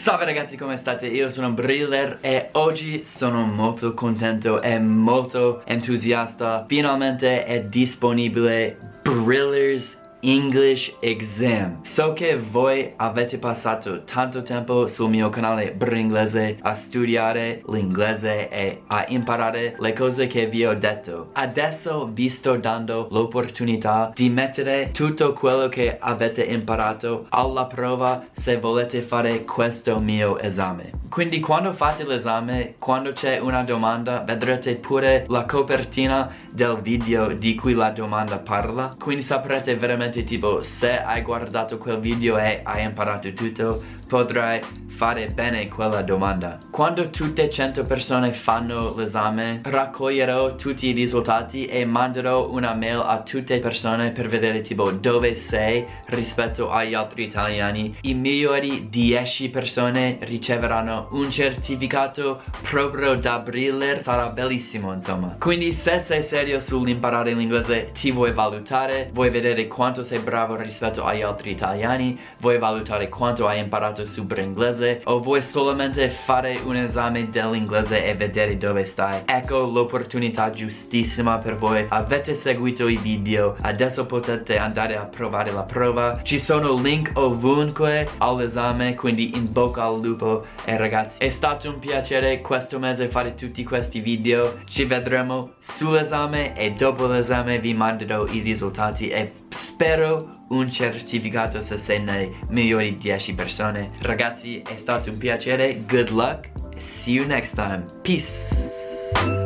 Salve ragazzi come state? Io sono Briller e oggi sono molto contento e molto entusiasta Finalmente è disponibile Briller's English Exam. So che voi avete passato tanto tempo sul mio canale Bringlese a studiare l'inglese e a imparare le cose che vi ho detto. Adesso vi sto dando l'opportunità di mettere tutto quello che avete imparato alla prova se volete fare questo mio esame. Quindi quando fate l'esame, quando c'è una domanda, vedrete pure la copertina del video di cui la domanda parla. Quindi saprete veramente tipo se hai guardato quel video e hai imparato tutto, potrai fare bene quella domanda. Quando tutte 100 persone fanno l'esame, raccoglierò tutti i risultati e manderò una mail a tutte le persone per vedere tipo dove sei rispetto agli altri italiani. I migliori 10 persone riceveranno un certificato proprio da Briller. Sarà bellissimo insomma. Quindi se sei serio sull'imparare l'inglese ti vuoi valutare, vuoi vedere quanto sei bravo rispetto agli altri italiani, vuoi valutare quanto hai imparato super inglese o vuoi solamente fare un esame dell'inglese e vedere dove stai? Ecco l'opportunità giustissima per voi. Avete seguito i video. Adesso potete andare a provare la prova. Ci sono link ovunque all'esame quindi in bocca al lupo. E ragazzi è stato un piacere questo mese fare tutti questi video. Ci vedremo sull'esame e dopo l'esame vi manderò i risultati e spero un certificato se sei nei migliori 10 persone. Ragazzi è stato un piacere. Good luck. See you next time. Peace